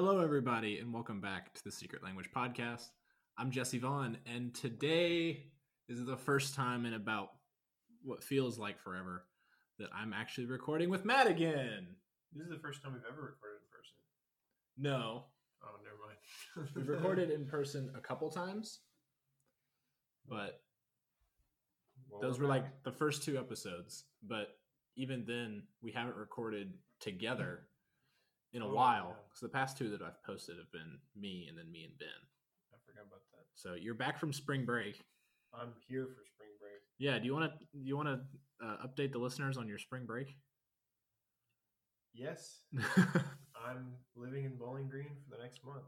Hello, everybody, and welcome back to the Secret Language Podcast. I'm Jesse Vaughn, and today is the first time in about what feels like forever that I'm actually recording with Matt again. This is the first time we've ever recorded in person. No, Oh, never mind. we've recorded in person a couple times, but Well, those we're were back. like the first two episodes. But even then, we haven't recorded together in a Oh, while yeah. because the past two that I've posted have been me and then me and Ben. I forgot about that. So you're back from spring break. I'm here for spring break. Yeah. Do you want to you want to uh, update the listeners on your spring break? Yes, I'm living in Bowling Green for the next month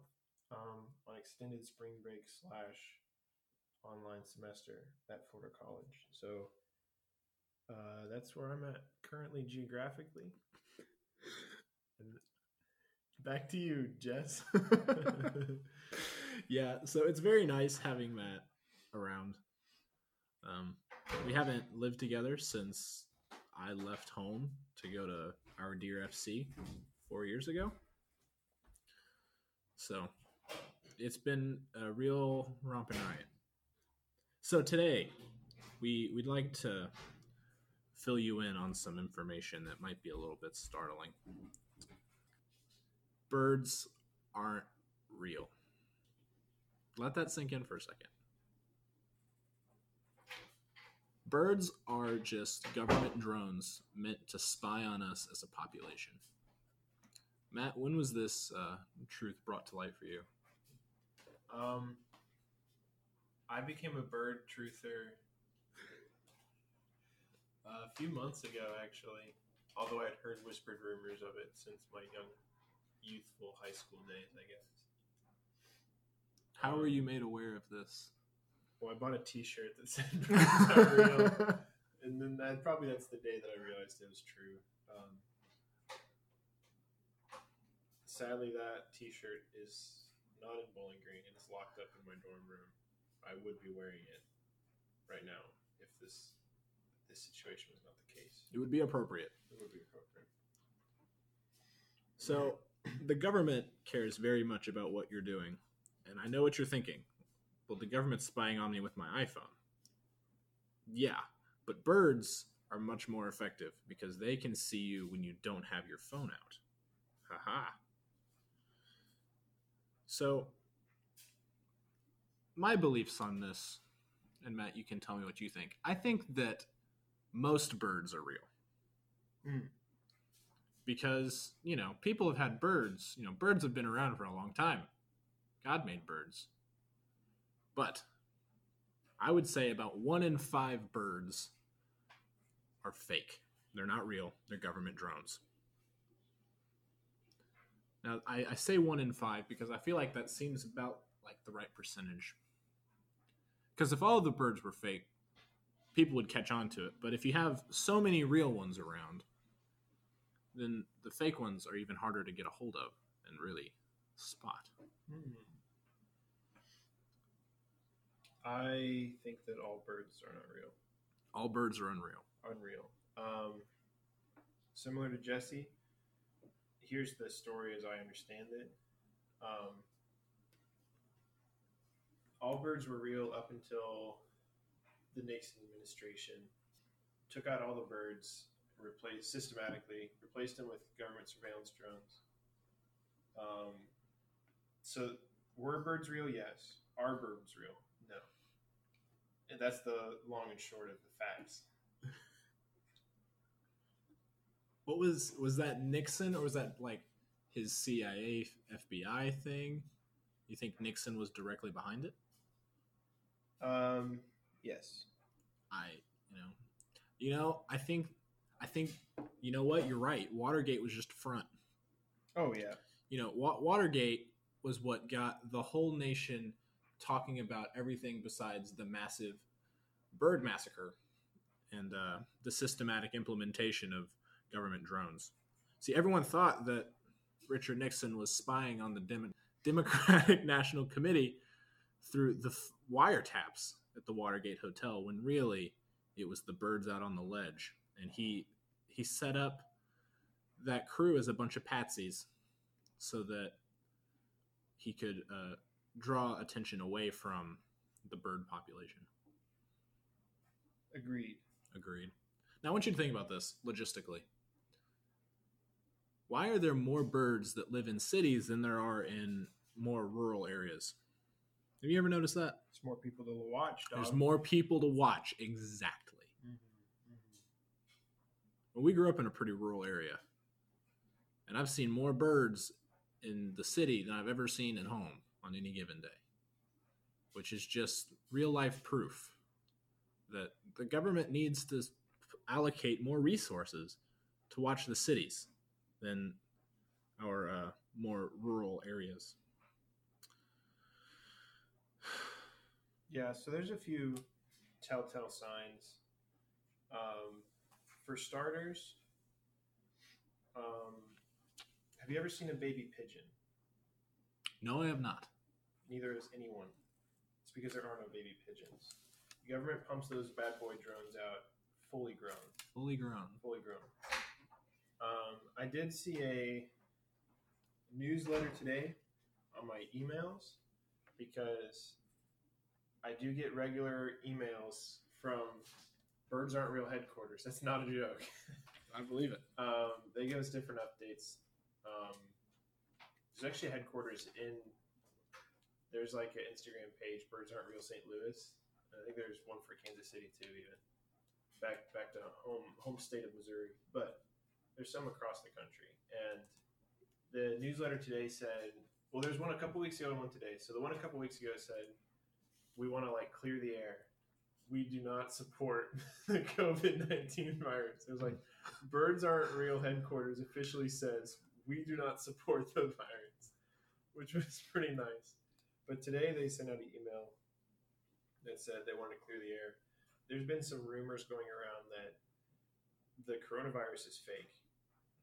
um, on extended spring break slash online semester at Florida College. So uh, that's where I'm at currently geographically. And back to you, Jess. yeah. So it's very nice having Matt around. Um, we haven't lived together since I left home to go to our dear FC four years ago. So it's been a real romping riot. So today we we'd like to fill you in on some information that might be a little bit startling. Birds aren't real. Let that sink in for a second. Birds are just government drones meant to spy on us as a population. Matt, when was this uh, truth brought to light for you? Um, I became a bird truther a few months ago, actually. Although I'd heard whispered rumors of it since my young, youthful high school days, I guess. How were you made aware of this? Well, I bought a T-shirt that said "Birds are real," and then that probably that's the day that I realized it was true. Um, sadly, that T-shirt is not in Bowling Green and it's locked up in my dorm room. I would be wearing it right now if this this situation was not the case. It would be appropriate. It would be appropriate. So, the government cares very much about what you're doing. And I know what you're thinking. Well, the government's spying on me with my iPhone. Yeah, but birds are much more effective because they can see you when you don't have your phone out. Haha. So, my beliefs on this, and Matt, you can tell me what you think. I think that most birds are real Mm. Because you know people have had birds you know birds have been around for a long time. God made birds. But i would say about one in five birds are fake. They're not real. They're government drones. Now i, I say one in five because i feel like that seems about like the right percentage. Because if all the birds were fake people would catch on to it. But if you have so many real ones around then the fake ones are even harder to get a hold of and really spot. Hmm. I think that all birds are not real. All birds are unreal. unreal. Um, similar to Jesse, here's the story as I understand it. Um, all birds were real up until the Nixon administration took out all the birds, replaced systematically, replaced them with government surveillance drones. Um, so were birds real? Yes. Are birds real? No. And that's the long and short of the facts. What was was that Nixon or was that like his CIA FBI thing? You think Nixon was directly behind it? Um, yes. I, you know, you know, I think I think you know what? You're right. Watergate was just a front. Oh yeah. you know, Wa- Watergate was what got the whole nation talking about everything besides the massive bird massacre and uh, the systematic implementation of government drones. See, everyone thought that Richard Nixon was spying on the Dem- Democratic National Committee through the f- wiretaps at the Watergate Hotel, when really it was the birds out on the ledge, and he he set up that crew as a bunch of patsies so that he could uh, draw attention away from the bird population. Agreed. Agreed. Now, I want you to think about this logistically. Why are there more birds that live in cities than there are in more rural areas? Have you ever noticed that? There's more people to watch. Dog. There's more people to watch. Exactly. Well, we grew up in a pretty rural area, and I've seen more birds in the city than I've ever seen at home on any given day, which is just real life proof that the government needs to allocate more resources to watch the cities than our uh, more rural areas. Yeah, so there's a few telltale signs. Um, for starters, um, have you ever seen a baby pigeon? No, I have not. Neither has anyone. It's because there are no baby pigeons. The government pumps those bad boy drones out fully grown. Fully grown. fully grown. Um, I did see a newsletter today on my emails because I do get regular emails from Birds Aren't Real headquarters. That's not a joke. I believe it. Um, they give us different updates. Um, there's actually a headquarters in. There's like an Instagram page, Birds Aren't Real St. Louis. I think there's one for Kansas City too, even back back to home home state of Missouri. But there's some across the country, and the newsletter today said, well, there's one a couple weeks ago and one today. So the one a couple weeks ago said, we want to like clear the air. We do not support the COVID nineteen virus. It was like Birds Aren't Real headquarters officially says we do not support the virus, which was pretty nice. But today they sent out an email that said they wanted to clear the air. There's been some rumors going around that the coronavirus is fake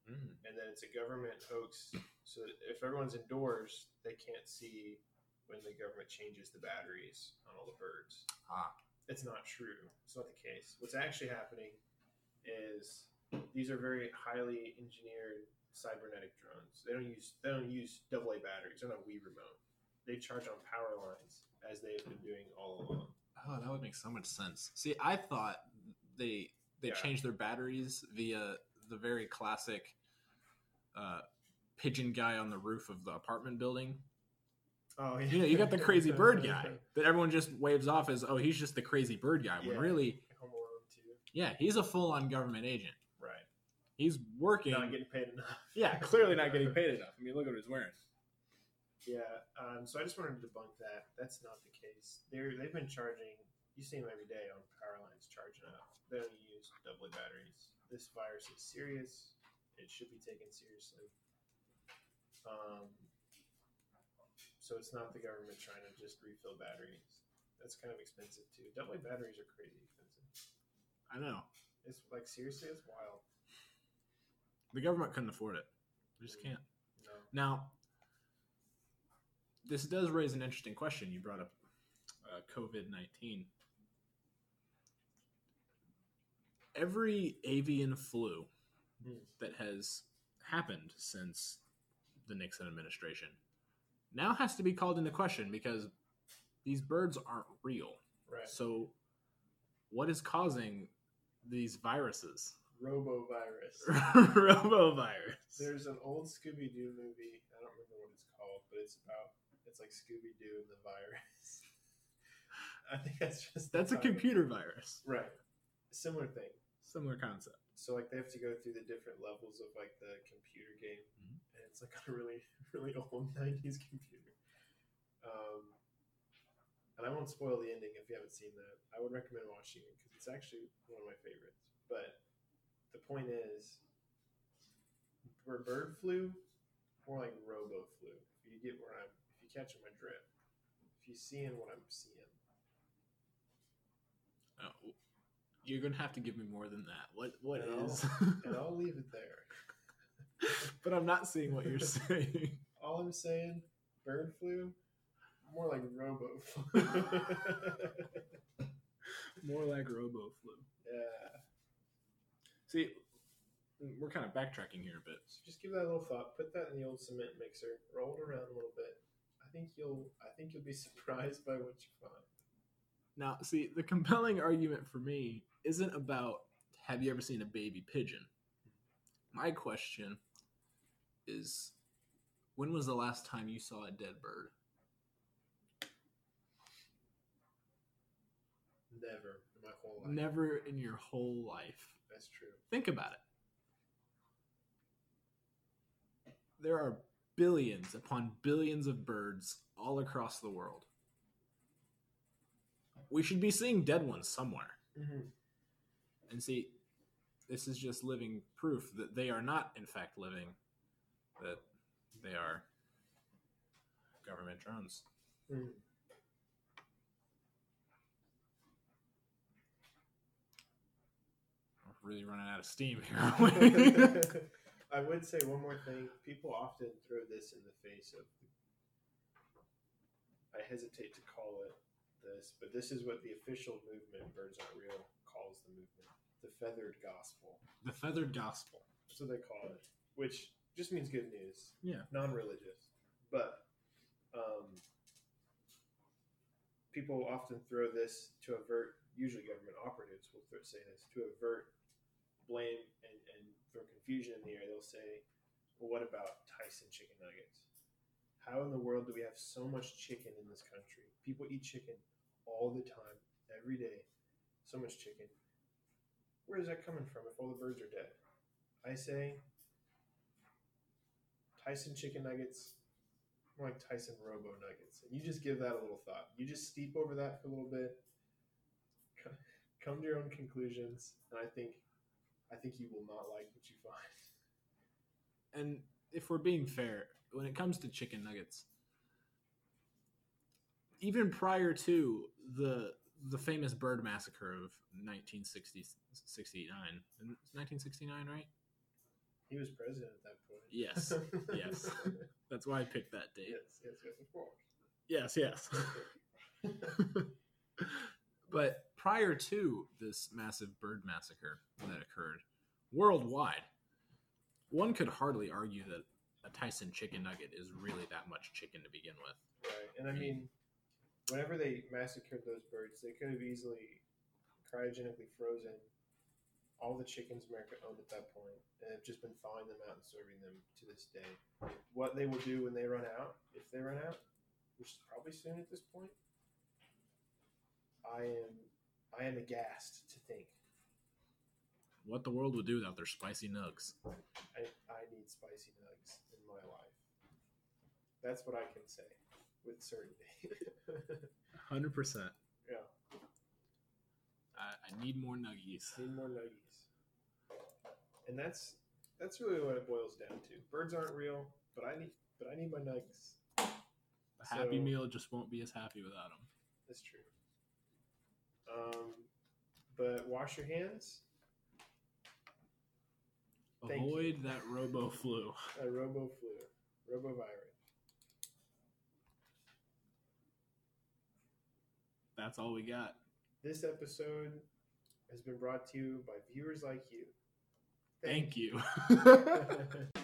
Mm. and that it's a government hoax. So that if everyone's indoors, they can't see when the government changes the batteries on all the birds. Ah. It's not true. It's not the case. What's actually happening is these are very highly engineered cybernetic drones. They don't use they don't use AA batteries. They're not Wii remote. They charge on power lines as they've been doing all along. Oh, that would make so much sense. See, I thought they they Yeah. changed their batteries via the very classic uh, pigeon guy on the roof of the apartment building. Oh You know, you got the crazy bird guy that everyone just waves off as, oh, he's just the crazy bird guy. When Yeah. really, Home Alone too. yeah, he's a full on government agent. Right. He's working. Not getting paid enough. yeah, clearly not getting paid enough. I mean, look at what he's wearing. Yeah, um, so I just wanted to debunk that. That's not the case. They're they've been charging. You see them every day on power lines charging up. They don't use double batteries. This virus is serious. It should be taken seriously. Um, so it's not the government trying to just refill batteries. That's kind of expensive too. Double batteries are crazy expensive. I know. It's like seriously, it's wild. The government couldn't afford it. They just can't. No. Now, this does raise an interesting question. You brought up uh, COVID 19. Every avian flu Hmm. that has happened since the Nixon administration now has to be called into question because these birds aren't real. Right. So, what is causing these viruses? Robovirus. Robovirus. There's an old Scooby Doo movie. I don't remember what it's called, but it's about it's like Scooby Doo and the virus. I think that's just That's a computer virus. right? Similar thing. Similar concept. So like they have to go through the different levels of like the computer game, Mhm. and it's like a really really old '90s computer. Um, and I won't spoil the ending if you haven't seen that. I would recommend watching it because it's actually one of my favorites. But the point is, for bird flu, more like robo flu. If you get where I'm, if you catch my drift, if you seeing what I'm seeing, Oh, you're gonna have to give me more than that. What what No. is? and I'll leave it there. but I'm not seeing what you're saying. All I'm saying, bird flu, more like robo flu. More like robo flu. yeah. See, we're kind of backtracking here a bit. So just give that a little thought. Put that in the old cement mixer. Roll it around a little bit. I think you'll I think you'll be surprised by what you find. Now, see, the compelling argument for me isn't about have you ever seen a baby pigeon? My question is when was the last time you saw a dead bird? Never in my whole life. Never in your whole life. That's true. Think about it. There are billions upon billions of birds all across the world. We should be seeing dead ones somewhere. Mm-hmm. And see, this is just living proof that they are not, in fact, living, that they are government drones. Mm. We're really running out of steam here. I would say one more thing. People often throw this in the face of. I hesitate to call it this, but this is what the official movement, Birds Aren't Real, calls the movement the feathered gospel. the feathered gospel. That's what they call it, which just means good news. Yeah. Non religious. But um, people often throw this to avert, usually government operatives will th- say this, to avert blame and, and throw confusion in the air. They'll say, well, what about Tyson chicken nuggets? How in the world do we have so much chicken in this country? People eat chicken all the time, every day. So much chicken. Where is that coming from if all the birds are dead? I say Tyson chicken nuggets, more like Tyson Robo nuggets. And you just give that a little thought. You just steep over that for a little bit, come to your own conclusions, and I think I think you will not like what you find. And if we're being fair, when it comes to chicken nuggets, even prior to the the famous bird massacre of 1969, 1969, right? He was president at that point. Yes, yes. That's why I picked that date. yes, yes, yes, of course. Yes, yes. but prior to this massive bird massacre that occurred worldwide, one could hardly argue that a Tyson chicken nugget is really that much chicken to begin with. Right, and I mean, whenever they massacred those birds, they could have easily cryogenically frozen all the chickens America owned at that point, and have just been thawing them out and serving them to this day. What they will do when they run out, if they run out, which is probably soon at this point, I am, I am aghast to think. What the world would do without their spicy nugs. I, I need spicy nugs in my life. That's what I can say with certainty. 100%. yeah, I, I need more nuggies. need more nuggies. And that's that's really what it boils down to. Birds aren't real, but I need but I need my nuggets. A happy So- meal just won't be as happy without them. That's true. Um, but wash your hands. Thank you. Avoid that robo flu. A robo flu, robovirus. That's all we got. This episode has been brought to you by viewers like you. Thank you. you.